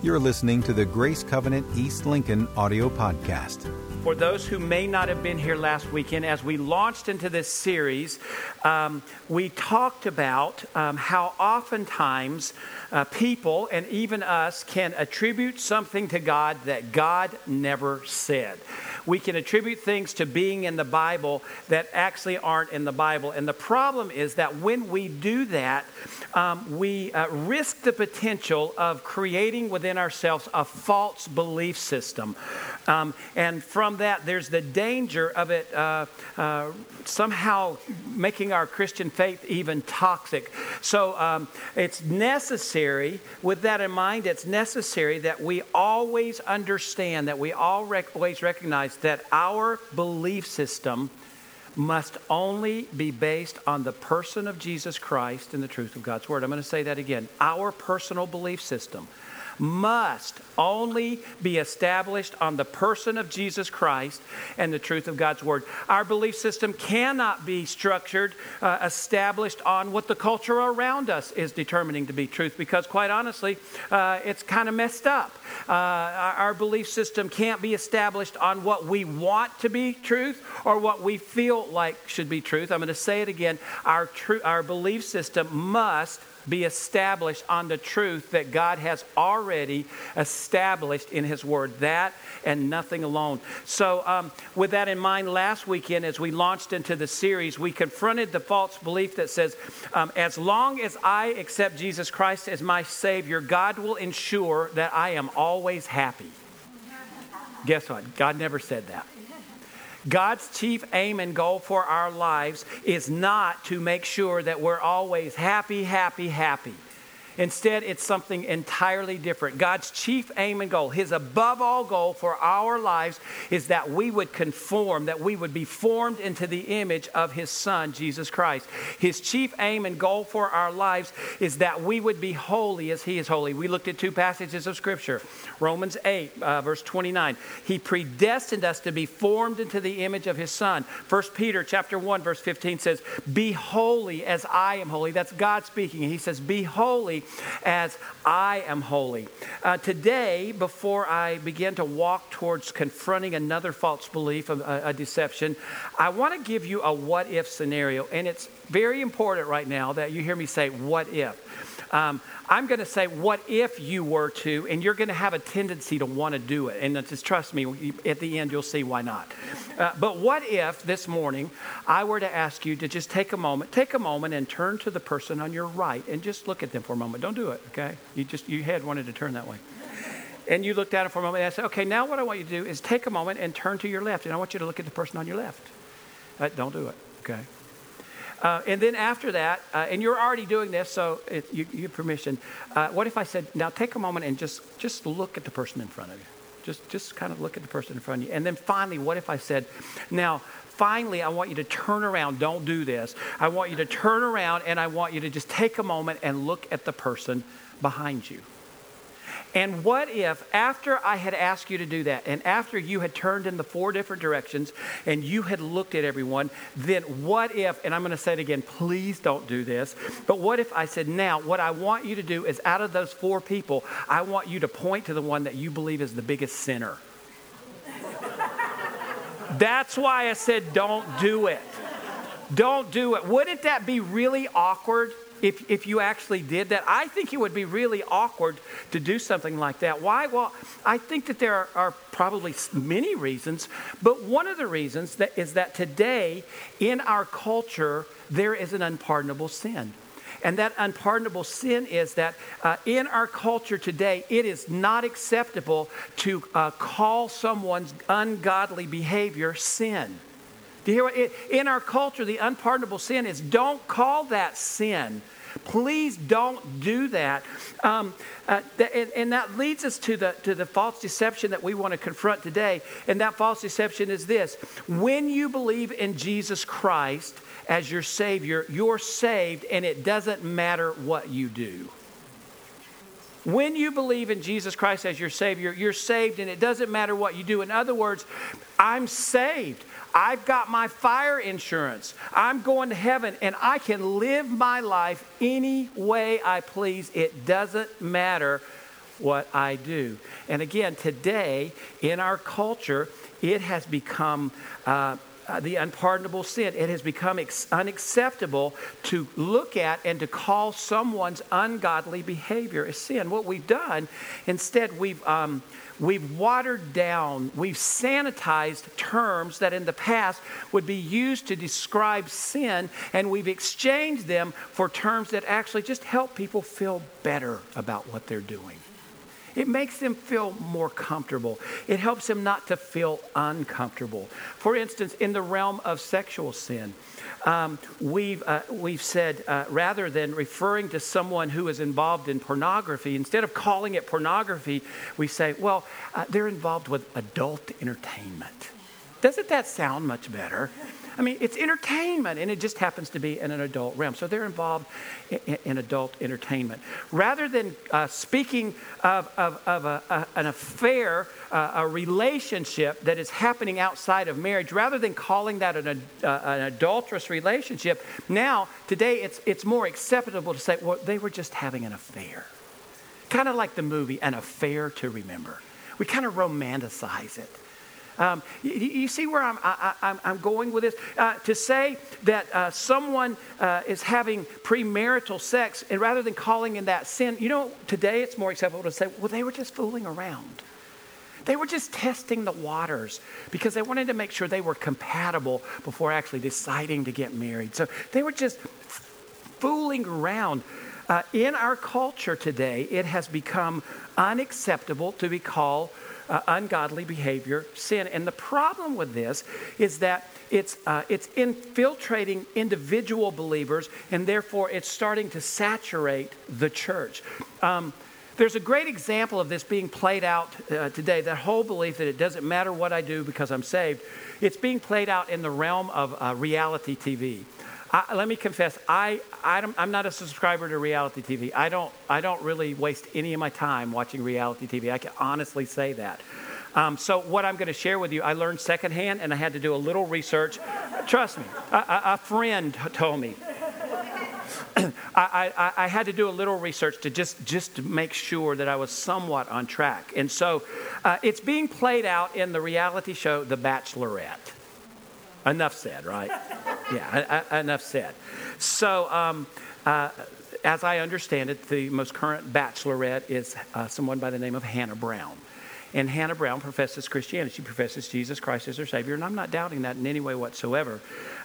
You're listening to the Grace Covenant East Lincoln audio podcast. For those who may not have been here last weekend, as we launched into this series, um, we talked about um, how oftentimes uh, people and even us can attribute something to God that God never said. We can attribute things to being in the Bible that actually aren't in the Bible. And the problem is that when we do that, um, we uh, risk the potential of creating within ourselves a false belief system. Um, and from that, there's the danger of it uh, uh, somehow making our Christian faith even toxic. So um, it's necessary, with that in mind, it's necessary that we always understand, that we always recognize that our belief system must only be based on the person of Jesus Christ and the truth of God's Word. I'm going to say that again. Our personal belief system must only be established on the person of Jesus Christ and the truth of God's Word. Our belief system cannot be structured, uh, established on what the culture around us is determining to be truth, because quite honestly, uh, it's kind of messed up. Uh, our, belief system can't be established on what we want to be truth or what we feel like should be truth. I'm going to say it again. Our, tr- our belief system must be established on the truth that God has already established in His Word. That and nothing alone. So, um, with that in mind, last weekend, as we launched into the series, we confronted the false belief that says, um, as long as I accept Jesus Christ as my Savior, God will ensure that I am always happy. Guess what? God never said that. God's chief aim and goal for our lives is not to make sure that we're always happy, happy, happy. Instead, it's something entirely different. God's chief aim and goal, his above all goal for our lives, is that we would conform, that we would be formed into the image of his son, Jesus Christ. His chief aim and goal for our lives is that we would be holy as he is holy. We looked at two passages of scripture Romans 8, uh, verse 29. He predestined us to be formed into the image of his son. 1 Peter chapter 1, verse 15 says, Be holy as I am holy. That's God speaking. He says, Be holy as I am holy. Uh, today, before I begin to walk towards confronting another false belief, a, a deception, I want to give you a what if scenario. And it's very important right now that you hear me say, What if? Um, I'm going to say, what if you were to, and you're going to have a tendency to want to do it. And just trust me, at the end, you'll see why not. Uh, but what if this morning I were to ask you to just take a moment, take a moment and turn to the person on your right and just look at them for a moment. Don't do it, okay? You just, your head wanted to turn that way. And you looked at it for a moment and I said, okay, now what I want you to do is take a moment and turn to your left. And I want you to look at the person on your left. Uh, don't do it, okay? Uh, and then after that, uh, and you're already doing this, so it, you, you, have permission. Uh, what if I said, now take a moment and just, just look at the person in front of you? Just, just kind of look at the person in front of you. And then finally, what if I said, now, finally, I want you to turn around. Don't do this. I want you to turn around and I want you to just take a moment and look at the person behind you. And what if, after I had asked you to do that, and after you had turned in the four different directions and you had looked at everyone, then what if, and I'm going to say it again, please don't do this, but what if I said, now, what I want you to do is out of those four people, I want you to point to the one that you believe is the biggest sinner. That's why I said, don't do it. Don't do it. Wouldn't that be really awkward? If, if you actually did that. I think it would be really awkward to do something like that. Why? Well, I think that there are, are probably many reasons, but one of the reasons that is that today in our culture, there is an unpardonable sin. And that unpardonable sin is that uh, in our culture today, it is not acceptable to uh, call someone's ungodly behavior sin. Do you hear what? It, in our culture, the unpardonable sin is don't call that sin. Please don't do that. Um, uh, and, and, that leads us to the, to the false deception that we want to confront today. And that false deception is this when you believe in Jesus Christ as your Savior, you're saved, and it doesn't matter what you do. When you believe in Jesus Christ as your Savior, you're saved, and it doesn't matter what you do. In other words, I'm saved. I've got my fire insurance. I'm going to heaven and I can live my life any way I please. It doesn't matter what I do. And again, today in our culture, it has become. Uh, uh, the unpardonable sin. It has become ex- unacceptable to look at and to call someone's ungodly behavior a sin. What we've done, instead, we've um, We've watered down, we've sanitized terms that in the past would be used to describe sin, and we've exchanged them for terms that actually just help people feel better about what they're doing. It makes them feel more comfortable. It helps them not to feel uncomfortable. For instance, in the realm of sexual sin, um, we've, uh, we've said uh, rather than referring to someone who is involved in pornography, instead of calling it pornography, we say, well, uh, they're involved with adult entertainment. Doesn't that sound much better? I mean, it's entertainment, and it just happens to be in an adult realm. So they're involved in, in adult entertainment. Rather than uh, speaking of, of, of a, a, an affair, uh, a relationship that is happening outside of marriage, rather than calling that an, uh, an adulterous relationship, now, today, it's, it's more acceptable to say, well, they were just having an affair. Kind of like the movie, An Affair to Remember. We kind of romanticize it. Um, you, you, see where I'm, I, i am going with this? Uh, to say that uh, someone uh, is having premarital sex, and rather than calling in that sin, you know, today it's more acceptable to say, well, they were just fooling around. They were just testing the waters because they wanted to make sure they were compatible before actually deciding to get married. So they were just fooling around. Uh, in our culture today, it has become unacceptable to be called uh, ungodly behavior, sin. And the problem with this is that it's, uh, it's infiltrating individual believers, and therefore it's starting to saturate the church. Um, there's a great example of this being played out uh, today that whole belief that it doesn't matter what I do because I'm saved. It's being played out in the realm of uh, reality TV. I, let me confess, I, I am not a subscriber to reality TV. I don't, I don't really waste any of my time watching reality TV. I can honestly say that. Um, so, what I'm going to share with you, I learned secondhand and I had to do a little research. Trust me, a, a, friend told me. I, I, I, had to do a little research to just, just make sure that I was somewhat on track. And so uh, it's being played out in the reality show The Bachelorette. Enough said, right? yeah, I, I, enough said. So, um, uh, as I understand it, the most current bachelorette is uh, someone by the name of Hannah Brown. And Hannah Brown professes Christianity. She professes Jesus Christ as her Savior, and I'm not doubting that in any way whatsoever.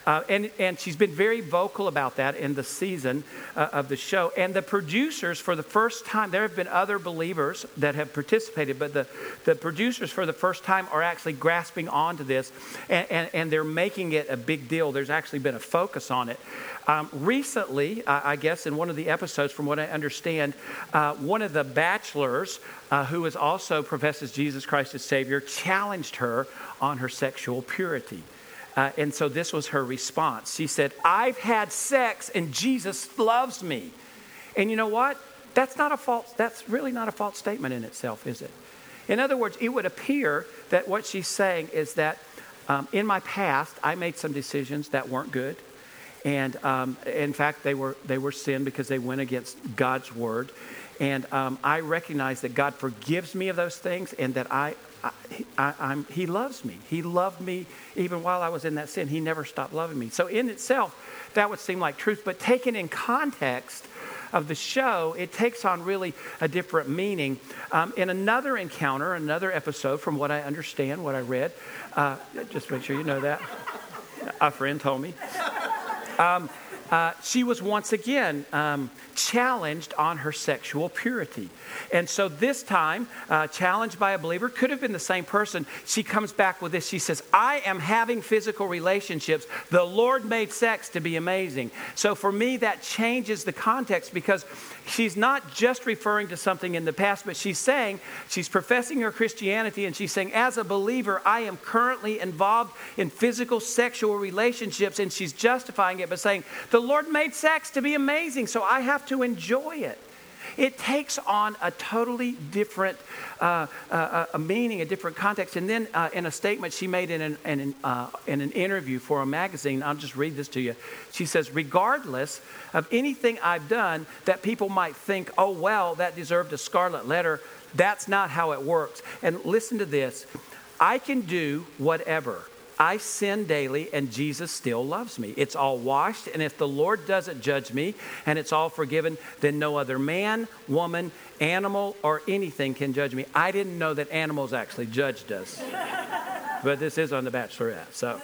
Uh, and, and she's been very vocal about that in the season uh, of the show. And the producers, for the first time, there have been other believers that have participated, but the, the producers, for the first time, are actually grasping onto this and, and, and they're making it a big deal. There's actually been a focus on it. Um, recently, uh, I guess, in one of the episodes, from what I understand, uh, one of the bachelors, uh, who is also professes Jesus Christ as Savior, challenged her on her sexual purity. Uh, and so this was her response. She said, I've had sex and Jesus loves me. And you know what? That's not a false, that's really not a false statement in itself, is it? In other words, it would appear that what she's saying is that um, in my past, I made some decisions that weren't good. And um, in fact, they were, they were sin because they went against God's word. And um, I recognize that God forgives me of those things and that I, I, I, he loves me. He loved me even while I was in that sin. He never stopped loving me. So, in itself, that would seem like truth. But taken in context of the show, it takes on really a different meaning. Um, in another encounter, another episode, from what I understand, what I read, uh, just make sure you know that. A friend told me. Um, uh, she was once again um, challenged on her sexual purity. And so this time, uh, challenged by a believer, could have been the same person. She comes back with this. She says, I am having physical relationships. The Lord made sex to be amazing. So for me, that changes the context because she's not just referring to something in the past, but she's saying, she's professing her Christianity and she's saying, as a believer, I am currently involved in physical sexual relationships, and she's justifying it by saying, the Lord made sex to be amazing, so I have to enjoy it. It takes on a totally different uh, uh, a meaning, a different context. And then uh, in a statement she made in an, in, an, uh, in an interview for a magazine, I'll just read this to you. She says, Regardless of anything I've done that people might think, oh, well, that deserved a scarlet letter, That's not how it works. And listen to this I can do whatever. I sin daily and Jesus still loves me. It's all washed, and if the Lord doesn't judge me and it's all forgiven, then no other man, woman, animal, or anything can judge me. I didn't know that animals actually judged us, but this is on The Bachelorette. So,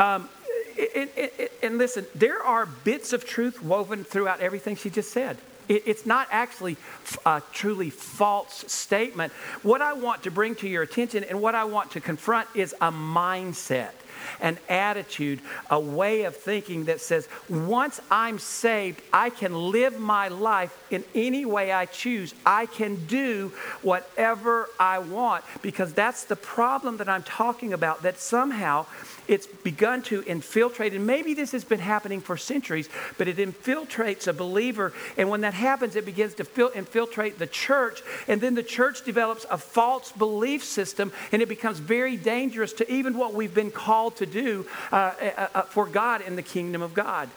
um, it, it, and listen, there are bits of truth woven throughout everything she just said. It's not actually a truly false statement. What I want to bring to your attention and what I want to confront is a mindset an attitude, a way of thinking that says, once I'm saved, I can live my life in any way I choose. I can do whatever I want because that's the problem that I'm talking about, that somehow it's begun to infiltrate, and maybe this has been happening for centuries, but it infiltrates a believer. And when that happens, it begins to fil- infiltrate the church, and then the church develops a false belief system, and it becomes very dangerous to even what we've been called to do uh, uh, uh for God in the kingdom of God.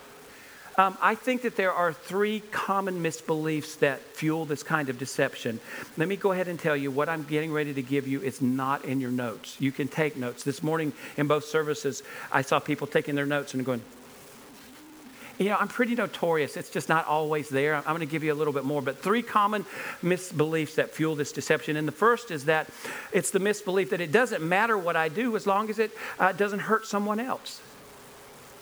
Um, I think that there are three common misbeliefs that fuel this kind of deception. Let me go ahead and tell you what I'm getting ready to give you is not in your notes. You can take notes. This morning in both services, I saw people taking their notes and going, you know, I'm pretty notorious. It's just not always there. I'm going to give you a little bit more. But three common misbeliefs that fuel this deception. And the first is that it's the misbelief that it doesn't matter what I do as long as it uh, doesn't hurt someone else.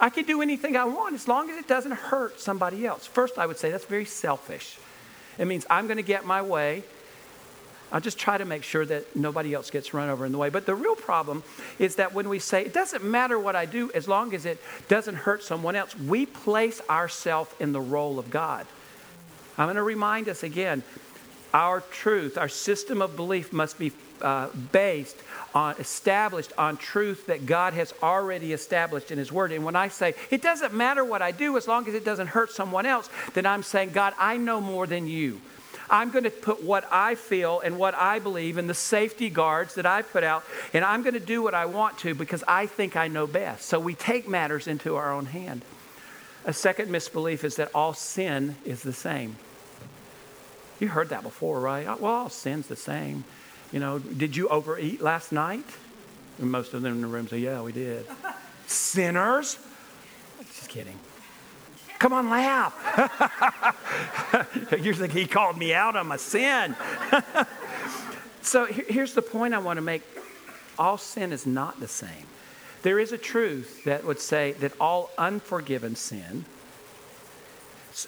I can do anything I want as long as it doesn't hurt somebody else. First, I would say that's very selfish. It means I'm going to get my way. I'll just try to make sure that nobody else gets run over in the way. But the real problem is that when we say, it doesn't matter what I do as long as it doesn't hurt someone else, we place ourselves in the role of God. I'm going to remind us again our truth, our system of belief must be uh, based on, established on truth that God has already established in His Word. And when I say, it doesn't matter what I do as long as it doesn't hurt someone else, then I'm saying, God, I know more than you. I'm going to put what I feel and what I believe in the safety guards that I put out, and I'm going to do what I want to because I think I know best. So we take matters into our own hand. A second misbelief is that all sin is the same. You heard that before, right? Well, all sin's the same. You know, did you overeat last night? And most of them in the room say, Yeah, we did. Sinners? Just kidding. Come on, laugh. you think he called me out on my sin. so here's the point I want to make all sin is not the same. There is a truth that would say that all unforgiven sin,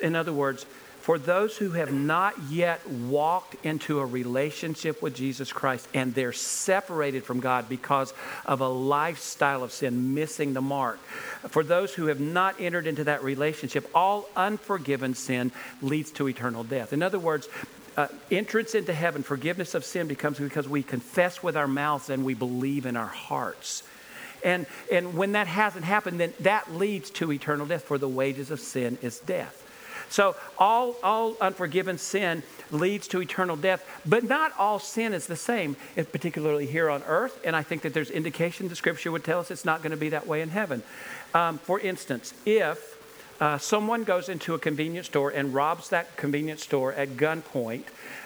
in other words, for those who have not yet walked into a relationship with Jesus Christ and they're separated from God because of a lifestyle of sin, missing the mark. For those who have not entered into that relationship, all unforgiven sin leads to eternal death. In other words, uh, entrance into heaven, forgiveness of sin becomes because we confess with our mouths and we believe in our hearts. And, and when that hasn't happened, then that leads to eternal death, for the wages of sin is death. So all, all unforgiven sin leads to eternal death, but not all sin is the same, particularly here on earth. And I think that there's indication the scripture would tell us it's not going to be that way in heaven. Um, for instance, if uh, someone goes into a convenience store and robs that convenience store at gunpoint,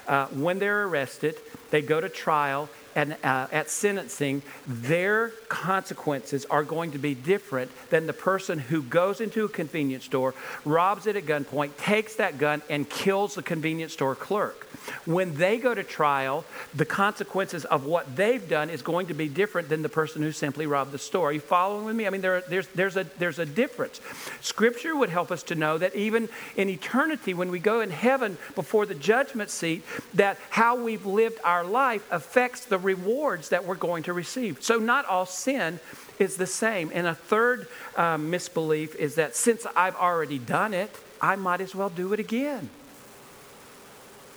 uh, when they're arrested, they go to trial, and uh, at sentencing, their consequences are going to be different than the person who goes into a convenience store, robs it at gunpoint, takes that gun, and kills the convenience store clerk. When they go to trial, the consequences of what they've done is going to be different than the person who simply robbed the store. Are you following with me? I mean, there, there's, there's, a, there's a difference. Scripture would help us to know that even in eternity, when we go in heaven before the judgment seat, that how we've lived our life affects the rewards that we're going to receive. So, not all sin is the same. And a third um, misbelief is that since I've already done it, I might as well do it again.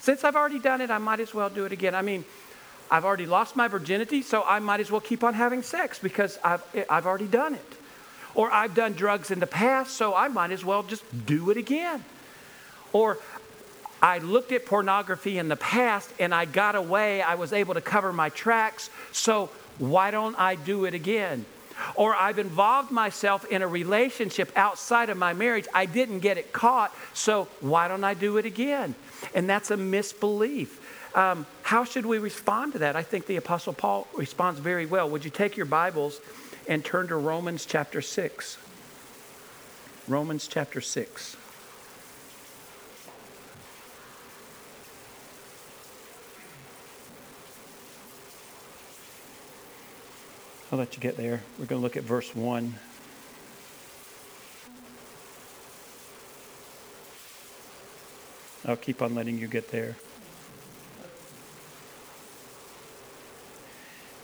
Since I've already done it, I might as well do it again. I mean, I've already lost my virginity, so I might as well keep on having sex because I've, I've already done it. Or I've done drugs in the past, so I might as well just do it again. Or I looked at pornography in the past and I got away, I was able to cover my tracks, so why don't I do it again? Or I've involved myself in a relationship outside of my marriage. I didn't get it caught, so why don't I do it again? And that's a misbelief. Um, how should we respond to that? I think the Apostle Paul responds very well. Would you take your Bibles and turn to Romans chapter 6? Romans chapter 6. I'll let you get there. We're going to look at verse 1. I'll keep on letting you get there.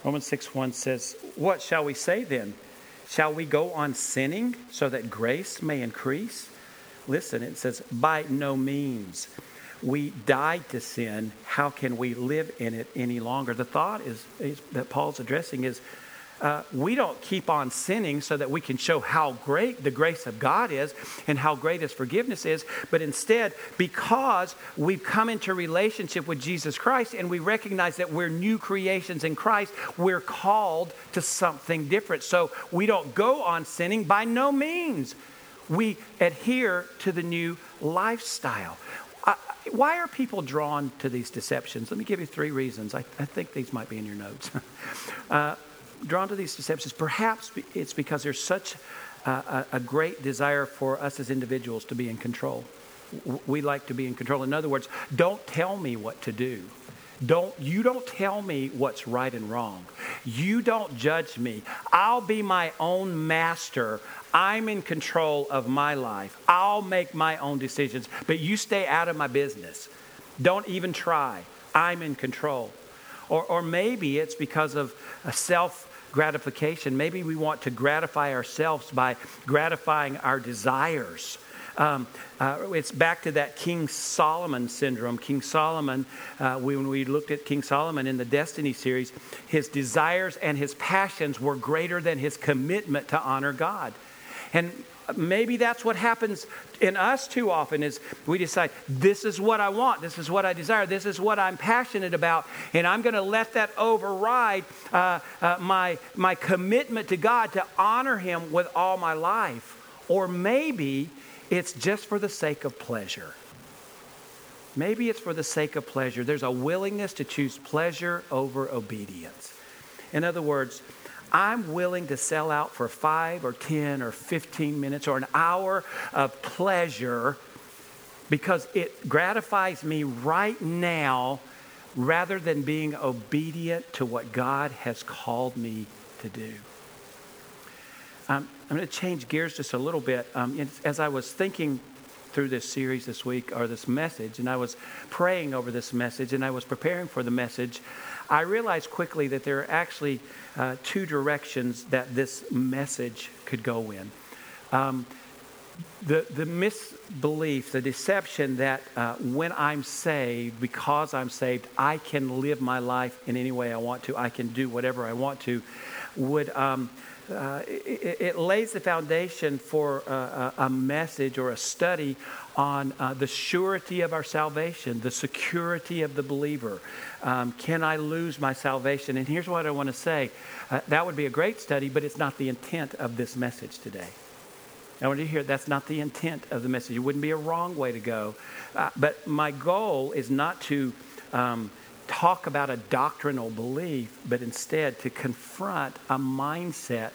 Romans 6 1 says, What shall we say then? Shall we go on sinning so that grace may increase? Listen, it says, By no means. We died to sin. How can we live in it any longer? The thought is, is that Paul's addressing is uh, we don't keep on sinning so that we can show how great the grace of God is and how great His forgiveness is, but instead, because we've come into relationship with Jesus Christ and we recognize that we're new creations in Christ, we're called to something different. So we don't go on sinning by no means. We adhere to the new lifestyle. Uh, why are people drawn to these deceptions? Let me give you three reasons. I, I think these might be in your notes. uh, drawn to these deceptions, perhaps it's because there's such a, a, great desire for us as individuals to be in control. We like to be in control. In other words, don't tell me what to do. Don't you don't tell me what's right and wrong. You don't judge me. I'll be my own master. I'm in control of my life. I'll make my own decisions, but you stay out of my business. Don't even try. I'm in control. Or, or maybe it's because of self gratification. Maybe we want to gratify ourselves by gratifying our desires. Um, uh, it's back to that King Solomon syndrome. King Solomon, uh, when we looked at King Solomon in the Destiny series, his desires and his passions were greater than his commitment to honor God. And maybe that's what happens in us too often is we decide this is what i want this is what i desire this is what i'm passionate about and i'm going to let that override uh, uh, my, my commitment to god to honor him with all my life. Or maybe it's just for the sake of pleasure. Maybe it's for the sake of pleasure. There's a willingness to choose pleasure over obedience. In other words I'm willing to sell out for five or 10 or 15 minutes or an hour of pleasure because it gratifies me right now rather than being obedient to what God has called me to do. Um, I'm going to change gears just a little bit. Um, as I was thinking through this series this week or this message, and I was praying over this message and I was preparing for the message, I realized quickly that there are actually uh, two directions that this message could go in. Um, the, the misbelief, the deception that uh, when I'm saved, because I'm saved, I can live my life in any way I want to, I can do whatever I want to, would. Um, uh, it, it, lays the foundation for a, a, message or a study on uh, the surety of our salvation, the security of the believer. Um, can I lose my salvation? And here's what I want to say uh, that would be a great study, but it's not the intent of this message today. I want you to hear that's not the intent of the message. It wouldn't be a wrong way to go. Uh, but my goal is not to. Um, talk about a doctrinal belief, but instead to confront a mindset,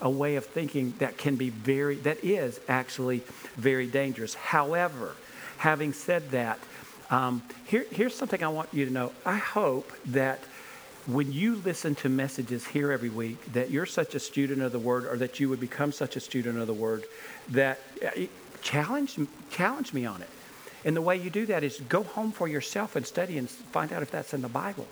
a way of thinking that can be very, that is actually very dangerous. However, having said that, um, here, here's something I want you to know. I hope that when you listen to messages here every week, that you're such a student of the Word, or that you would become such a student of the Word, that uh, challenge, challenge me on it. And the way you do that is go home for yourself and study and find out if that's in the Bible.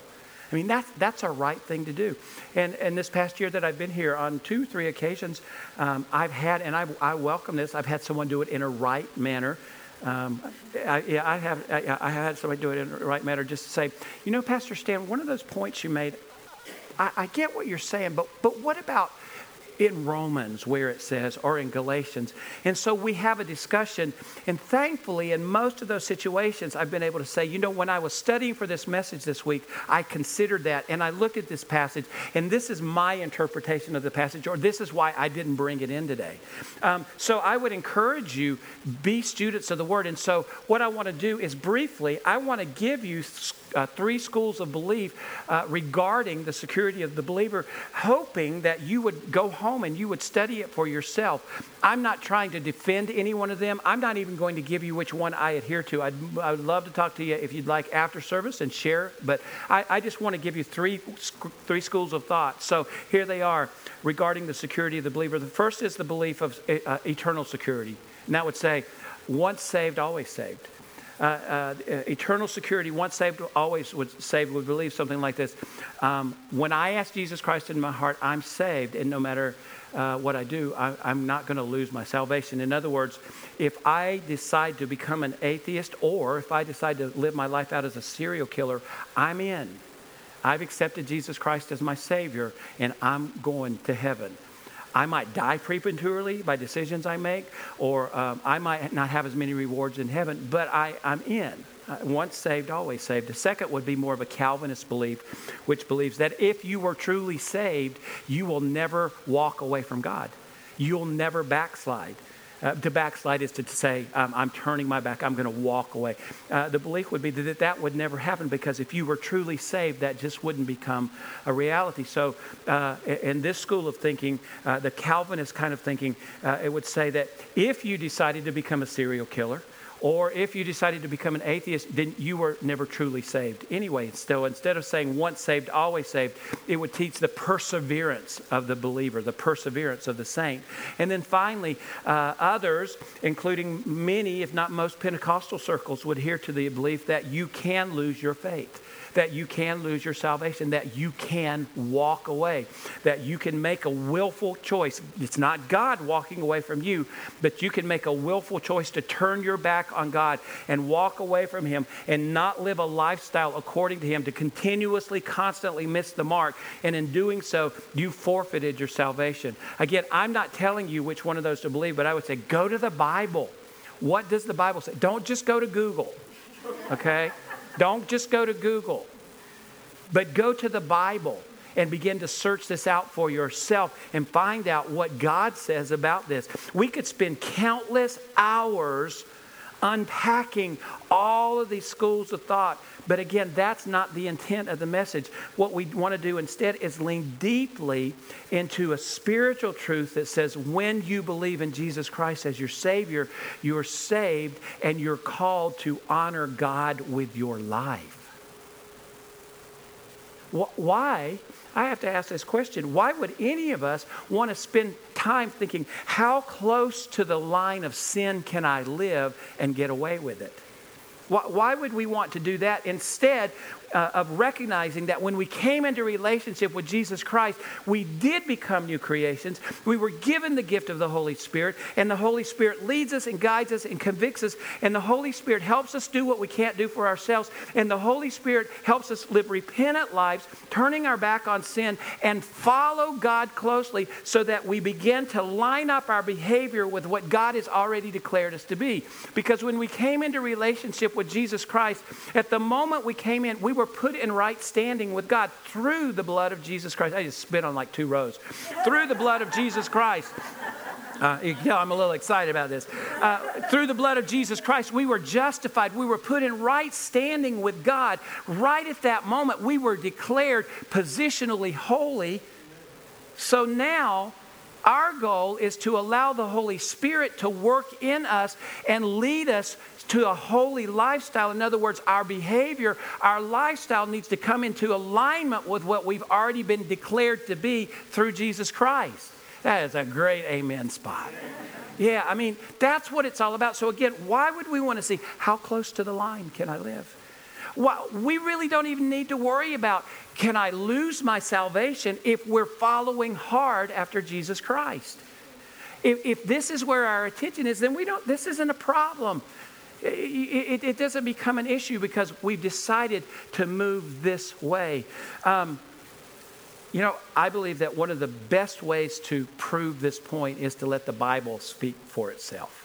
I mean, that's, that's a right thing to do. And, and this past year that I've been here, on two, three occasions, um, I've had, and I, I welcome this, I've had someone do it in a right manner. Um, I, yeah, I have. I, I, had somebody do it in a right manner, just to say, you know, Pastor Stan, one of those points you made, I, I get what you're saying, but but what about in Romans where it says, or in Galatians. And so we have a discussion. And thankfully, in most of those situations, I've been able to say, you know, when I was studying for this message this week, I considered that and I looked at this passage, and this is my interpretation of the passage, or this is why I didn't bring it in today. Um, so I would encourage you, be students of the word. And so what I want to do is briefly, I want to give you uh, three schools of belief uh, regarding the security of the believer, hoping that you would go home and you would study it for yourself. I'm not trying to defend any one of them. I'm not even going to give you which one I adhere to. I'd, I would love to talk to you if you'd like after service and share, but I, I just want to give you three, three schools of thought. So here they are regarding the security of the believer. The first is the belief of uh, eternal security, and that would say, once saved, always saved. Uh, uh, eternal security, once saved, always would saved, would believe something like this. Um, when I ask Jesus Christ in my heart, I'm saved, and no matter uh, what I do, I, I'm not going to lose my salvation. In other words, if I decide to become an atheist or if I decide to live my life out as a serial killer, I'm in. I've accepted Jesus Christ as my Savior, and I'm going to heaven. I might die prematurely by decisions I make, or um, I might not have as many rewards in heaven, but I, I'm in. Uh, once saved, always saved. The second would be more of a Calvinist belief, which believes that if you were truly saved, you will never walk away from God. You'll never backslide. Uh, to backslide is to, say, um, I'm turning my back, I'm going to walk away. Uh, the belief would be that that would never happen because if you were truly saved, that just wouldn't become a reality. So, uh, in this school of thinking, uh, the Calvinist kind of thinking, uh, it would say that if you decided to become a serial killer, or if you decided to become an atheist, then you were never truly saved. Anyway, still, instead of saying once saved, always saved, it would teach the perseverance of the believer, the perseverance of the saint. And then finally, uh, others, including many, if not most Pentecostal circles, would adhere to the belief that you can lose your faith that you can lose your salvation, that you can walk away, that you can make a willful choice. It's not God walking away from you, but you can make a willful choice to turn your back on God and walk away from Him and not live a lifestyle according to Him, to continuously, constantly miss the mark. And in doing so, you forfeited your salvation. Again, I'm not telling you which one of those to believe, but I would say go to the Bible. What does the Bible say? Don't just go to Google, okay? Don't just go to Google, but go to the Bible and begin to search this out for yourself and find out what God says about this. We could spend countless hours unpacking all of these schools of thought. But again, that's not the intent of the message. What we want to do instead is lean deeply into a spiritual truth that says when you believe in Jesus Christ as your Savior, you're saved and you're called to honor God with your life. Why? I have to ask this question. Why would any of us want to spend time thinking, how close to the line of sin can I live and get away with it? Why, would we want to do that? Instead, uh, of recognizing that when we came into relationship with Jesus Christ, we did become new creations. We were given the gift of the Holy Spirit, and the Holy Spirit leads us and guides us and convicts us, and the Holy Spirit helps us do what we can't do for ourselves, and the Holy Spirit helps us live repentant lives, turning our back on sin, and follow God closely so that we begin to line up our behavior with what God has already declared us to be. Because when we came into relationship with Jesus Christ, at the moment we came in, we were put in right standing with God through the blood of Jesus Christ. I just spit on like two rows. through the blood of Jesus Christ. Uh, yeah, I'm a little excited about this. Uh, through the blood of Jesus Christ, we were justified. We were put in right standing with God. Right at that moment, we were declared positionally holy. So now our goal is to allow the Holy Spirit to work in us and lead us to a holy lifestyle. In other words, our behavior, our lifestyle needs to come into alignment with what we've already been declared to be through Jesus Christ. That is a great amen spot. Yeah, I mean, that's what it's all about. So, again, why would we want to see how close to the line can I live? Well, we really don't even need to worry about can I lose my salvation if we're following hard after Jesus Christ. If, if this is where our attention is, then we don't, this isn't a problem. It, it, it doesn't become an issue because we've decided to move this way. Um, you know, I believe that one of the best ways to prove this point is to let the Bible speak for itself.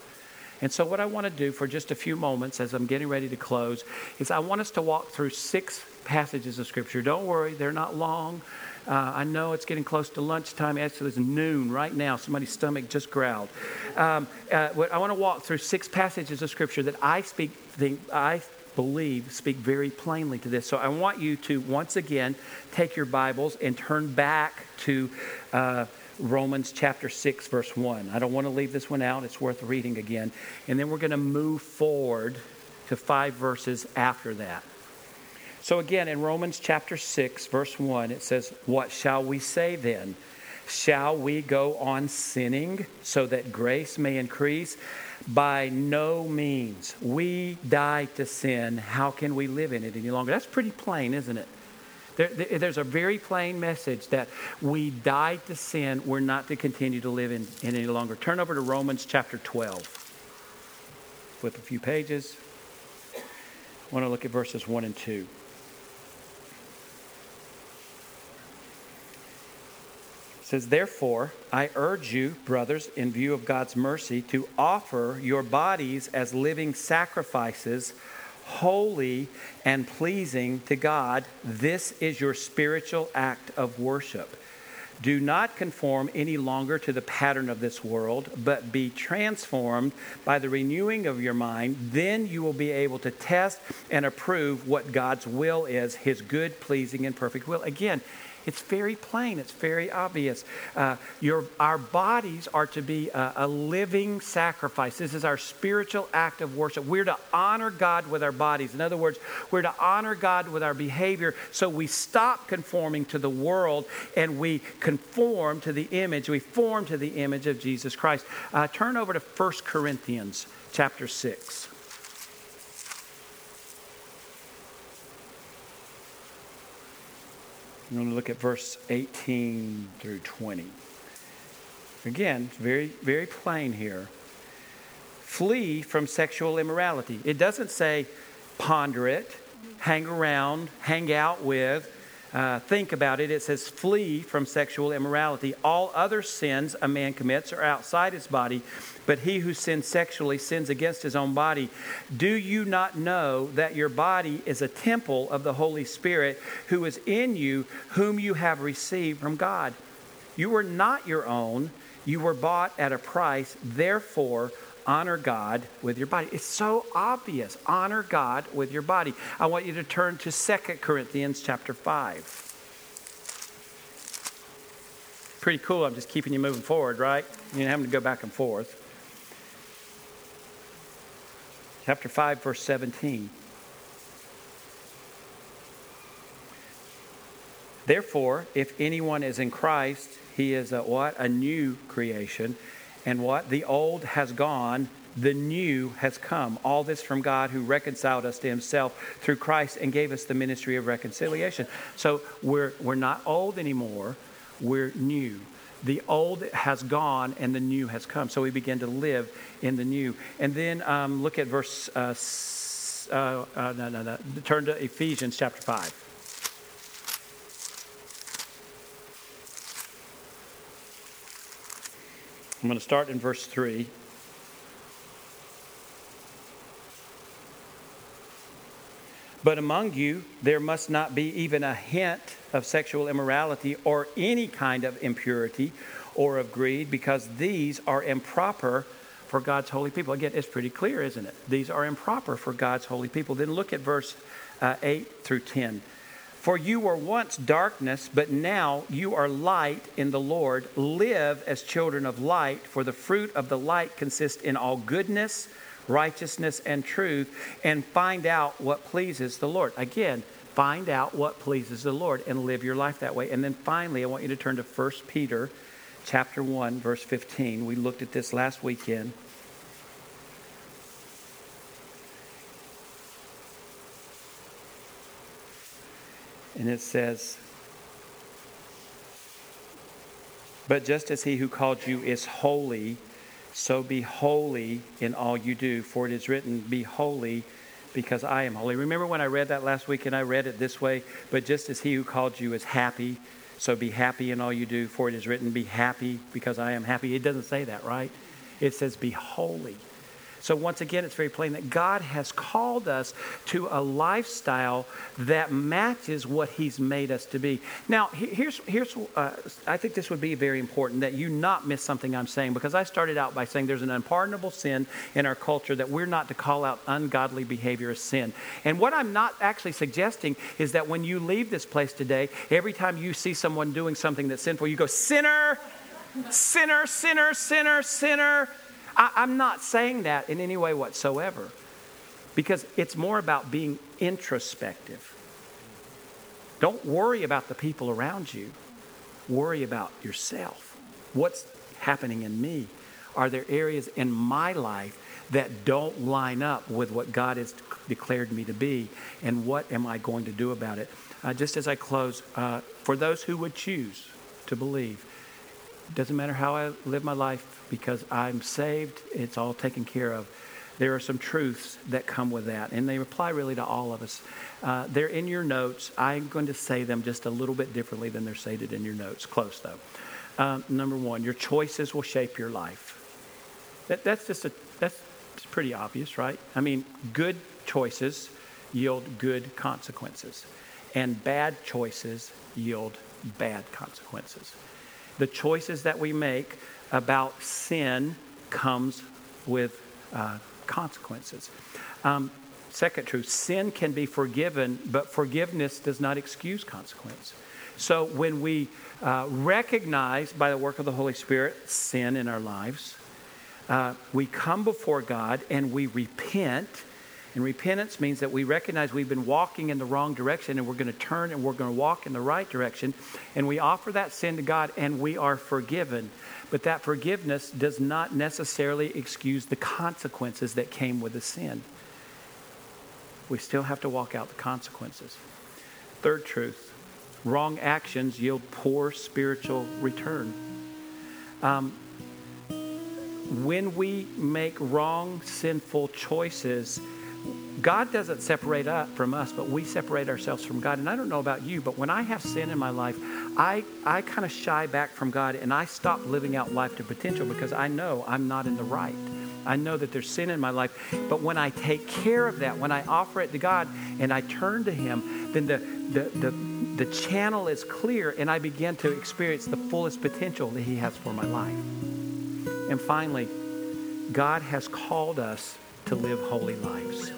And so, what I want to do for just a few moments as I'm getting ready to close is I want us to walk through six passages of Scripture. Don't worry, they're not long. Uh, I know it's getting close to lunchtime. Actually, it's noon right now. Somebody's stomach just growled. Um, uh, I want to walk through six passages of Scripture that I speak, think, I believe speak very plainly to this. So I want you to once again take your Bibles and turn back to uh, Romans chapter 6, verse 1. I don't want to leave this one out, it's worth reading again. And then we're going to move forward to five verses after that. So again, in Romans chapter 6, verse 1, it says, What shall we say then? Shall we go on sinning so that grace may increase? By no means. We died to sin. How can we live in it any longer? That's pretty plain, isn't it? There, there's a very plain message that we died to sin. We're not to continue to live in, in any longer. Turn over to Romans chapter 12. Flip a few pages. I want to look at verses 1 and 2. says, Therefore, I urge you, brothers, in view of God's mercy, to offer your bodies as living sacrifices, holy and pleasing to God. This is your spiritual act of worship. Do not conform any longer to the pattern of this world, but be transformed by the renewing of your mind. Then you will be able to test and approve what God's will is, his good, pleasing, and perfect will. Again, it's very plain, it's very obvious. Uh, your, our bodies are to be a, a living sacrifice. This is our spiritual act of worship. We're to honor God with our bodies. In other words, we're to honor God with our behavior so we stop conforming to the world and we conform to the image, we form to the image of Jesus Christ. Uh, turn over to 1 Corinthians chapter 6. I'm going to look at verse 18 through 20. Again, very, very plain here. Flee from sexual immorality. It doesn't say ponder it, hang around, hang out with, uh, think about it. It says flee from sexual immorality. All other sins a man commits are outside his body, but he who sins sexually sins against his own body. Do you not know that your body is a temple of the Holy Spirit who is in you, whom you have received from God? You were not your own, you were bought at a price. Therefore, honor God with your body. It's so obvious. Honor God with your body. I want you to turn to Second Corinthians chapter 5. Pretty cool. I'm just keeping you moving forward, right? You are having to go back and forth. Chapter 5, verse 17. Therefore, if anyone is in Christ, he is a what? A new creation. And what? The old has gone, the new has come. All this from God who reconciled us to himself through Christ and gave us the ministry of reconciliation. So we're, we're not old anymore, we're new the old has gone and the new has come. So we begin to live in the new. And then um, look at verse, uh, uh, uh, no, no, no. Turn to Ephesians chapter 5. I'm going to start in verse 3. But among you, there must not be even a hint of sexual immorality or any kind of impurity or of greed, because these are improper for God's holy people. Again, it's pretty clear, isn't it? These are improper for God's holy people. Then look at verse uh, 8 through 10. For you were once darkness, but now you are light in the Lord. Live as children of light, for the fruit of the light consists in all goodness righteousness, and truth, and find out what pleases the Lord. Again, find out what pleases the Lord and live your life that way. And then finally, I want you to turn to 1 Peter chapter 1 verse 15. We looked at this last weekend. And it says, But just as he who called you is holy, so be holy in all you do, for it is written, Be holy because I am holy. Remember when I read that last week and I read it this way? But just as he who called you is happy, So be happy in all you do, for it is written, Be happy because I am happy. It doesn't say that, right? It says, Be holy. So, once again, it's very plain that God has called us to a lifestyle that matches what He's made us to be. Now, here's, here's uh, I think this would be very important that you not miss something I'm saying because I started out by saying there's an unpardonable sin in our culture that we're not to call out ungodly behavior as sin. And what I'm not actually suggesting is that when you leave this place today, every time you see someone doing something that's sinful, you go, sinner, sinner, sinner, sinner, sinner. I, I'm not saying that in any way whatsoever because it's more about being introspective. Don't worry about the people around you, worry about yourself. What's happening in me? Are there areas in my life that don't line up with what God has declared me to be? And what am I going to do about it? Uh, just as I close, uh, for those who would choose to believe, doesn't matter how I live my life because I'm saved, it's all taken care of. There are some truths that come with that, and they apply really to all of us. Uh, they're in your notes. I'm going to say them just a little bit differently than they're stated in your notes. Close, though. Um, number one, your choices will shape your life. That, that's just a, that's pretty obvious, right? I mean, good choices yield good consequences, and bad choices yield bad consequences. The choices that we make about sin comes with uh, consequences. Um, second truth sin can be forgiven, but forgiveness does not excuse consequence. So when we uh, recognize by the work of the Holy Spirit sin in our lives, uh, we come before God and we repent. And repentance means that we recognize we've been walking in the wrong direction and we're going to turn and we're going to walk in the right direction. And we offer that sin to God and we are forgiven. But that forgiveness does not necessarily excuse the consequences that came with the sin. We still have to walk out the consequences. Third truth wrong actions yield poor spiritual return. Um, when we make wrong, sinful choices, God doesn't separate us from us, but we separate ourselves from God. And I don't know about you, but when I have sin in my life, I, I kind of shy back from God and I stop living out life to potential because I know I'm not in the right. I know that there's sin in my life. But when I take care of that, when I offer it to God and I turn to Him, then the, the, the, the channel is clear and I begin to experience the fullest potential that He has for my life. And finally, God has called us to live holy lives.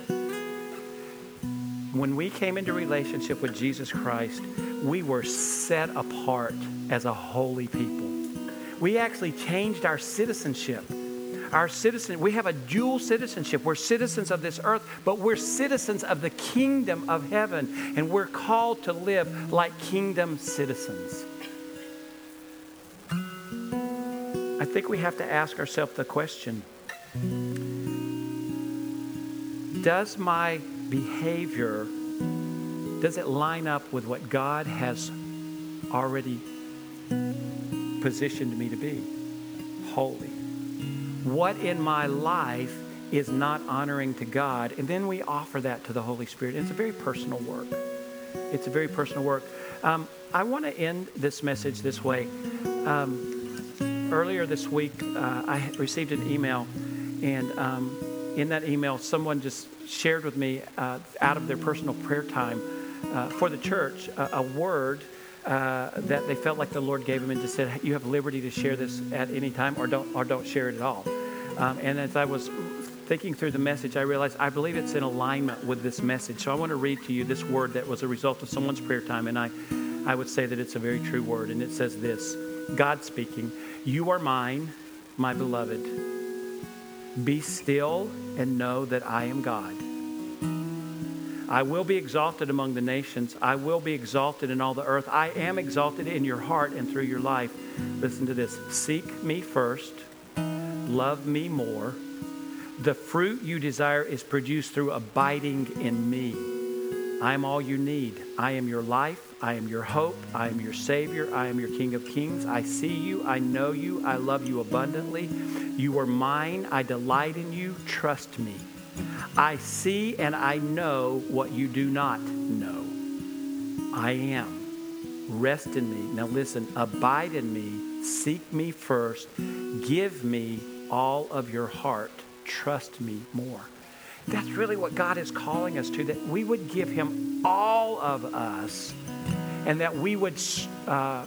When we came into relationship with Jesus Christ, we were set apart as a holy people. We actually changed our citizenship. Our citizen, we have a dual citizenship. We're citizens of this earth, but we're citizens of the kingdom of heaven, and we're called to live like kingdom citizens. I think we have to ask ourselves the question Does my behavior does it line up with what God has already positioned me to be? Holy. What in my life is not honoring to God? And then we offer that to the Holy Spirit. It's a very personal work. It's a very personal work. Um, I want to end this message this way. Um, earlier this week, uh, I received an email, and um, in that email, someone just shared with me uh, out of their personal prayer time uh, for the church a, a word uh, that they felt like the Lord gave them and just said, "You have liberty to share this at any time, or don't, or don't share it at all." Um, and as I was thinking through the message, I realized I believe it's in alignment with this message. So I want to read to you this word that was a result of someone's prayer time, and I, I would say that it's a very true word. And it says this: God speaking, "You are mine, my beloved. Be still and know that I am God." I will be exalted among the nations. I will be exalted in all the earth. I am exalted in your heart and through your life. Listen to this Seek me first, love me more. The fruit you desire is produced through abiding in me. I am all you need. I am your life. I am your hope. I am your Savior. I am your King of Kings. I see you. I know you. I love you abundantly. You are mine. I delight in you. Trust me. I see and I know what you do not know. I am. rest in me. Now listen, abide in me, seek me first, give me all of your heart, trust me more. That's really what God is calling us to, that we would give Him all of us and that we would, uh,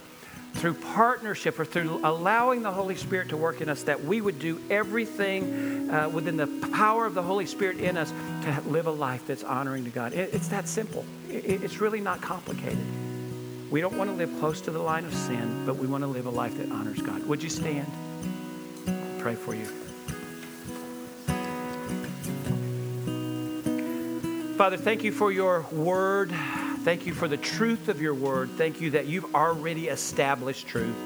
through partnership or through allowing the Holy Spirit to work in us, that we would do everything uh, within the power of the Holy Spirit in us to live a life that's honoring to God. It, it's that simple. It, it's really not complicated. We don't want to live close to the line of sin, but we want to live a life that honors God. Would you stand? I'll pray for you. Father, thank you for your word. Thank you for the truth of your word. Thank you that you've already established truth.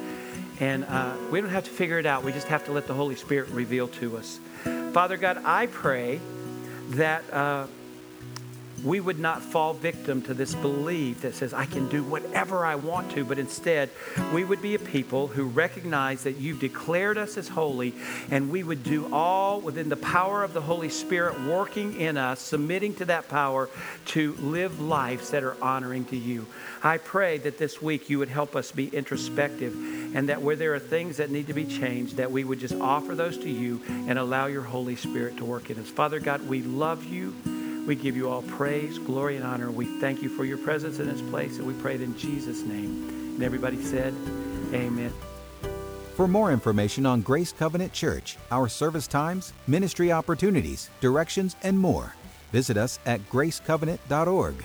And uh, we don't have to figure it out. We just have to let the Holy Spirit reveal to us. Father God, I pray that. Uh, we would not fall victim to this belief that says, I can do whatever I want to, but instead, we would be a people who recognize that you've declared us as holy, and we would do all within the power of the Holy Spirit working in us, submitting to that power to live lives that are honoring to you. I pray that this week you would help us be introspective and that where there are things that need to be changed, that we would just offer those to you and allow your Holy Spirit to work in us. Father God, we love you. We give you all praise, glory, and honor. We thank you for your presence in this place, and we pray it in Jesus' name. And everybody said, Amen. For more information on Grace Covenant Church, our service times, ministry opportunities, directions, and more, visit us at gracecovenant.org.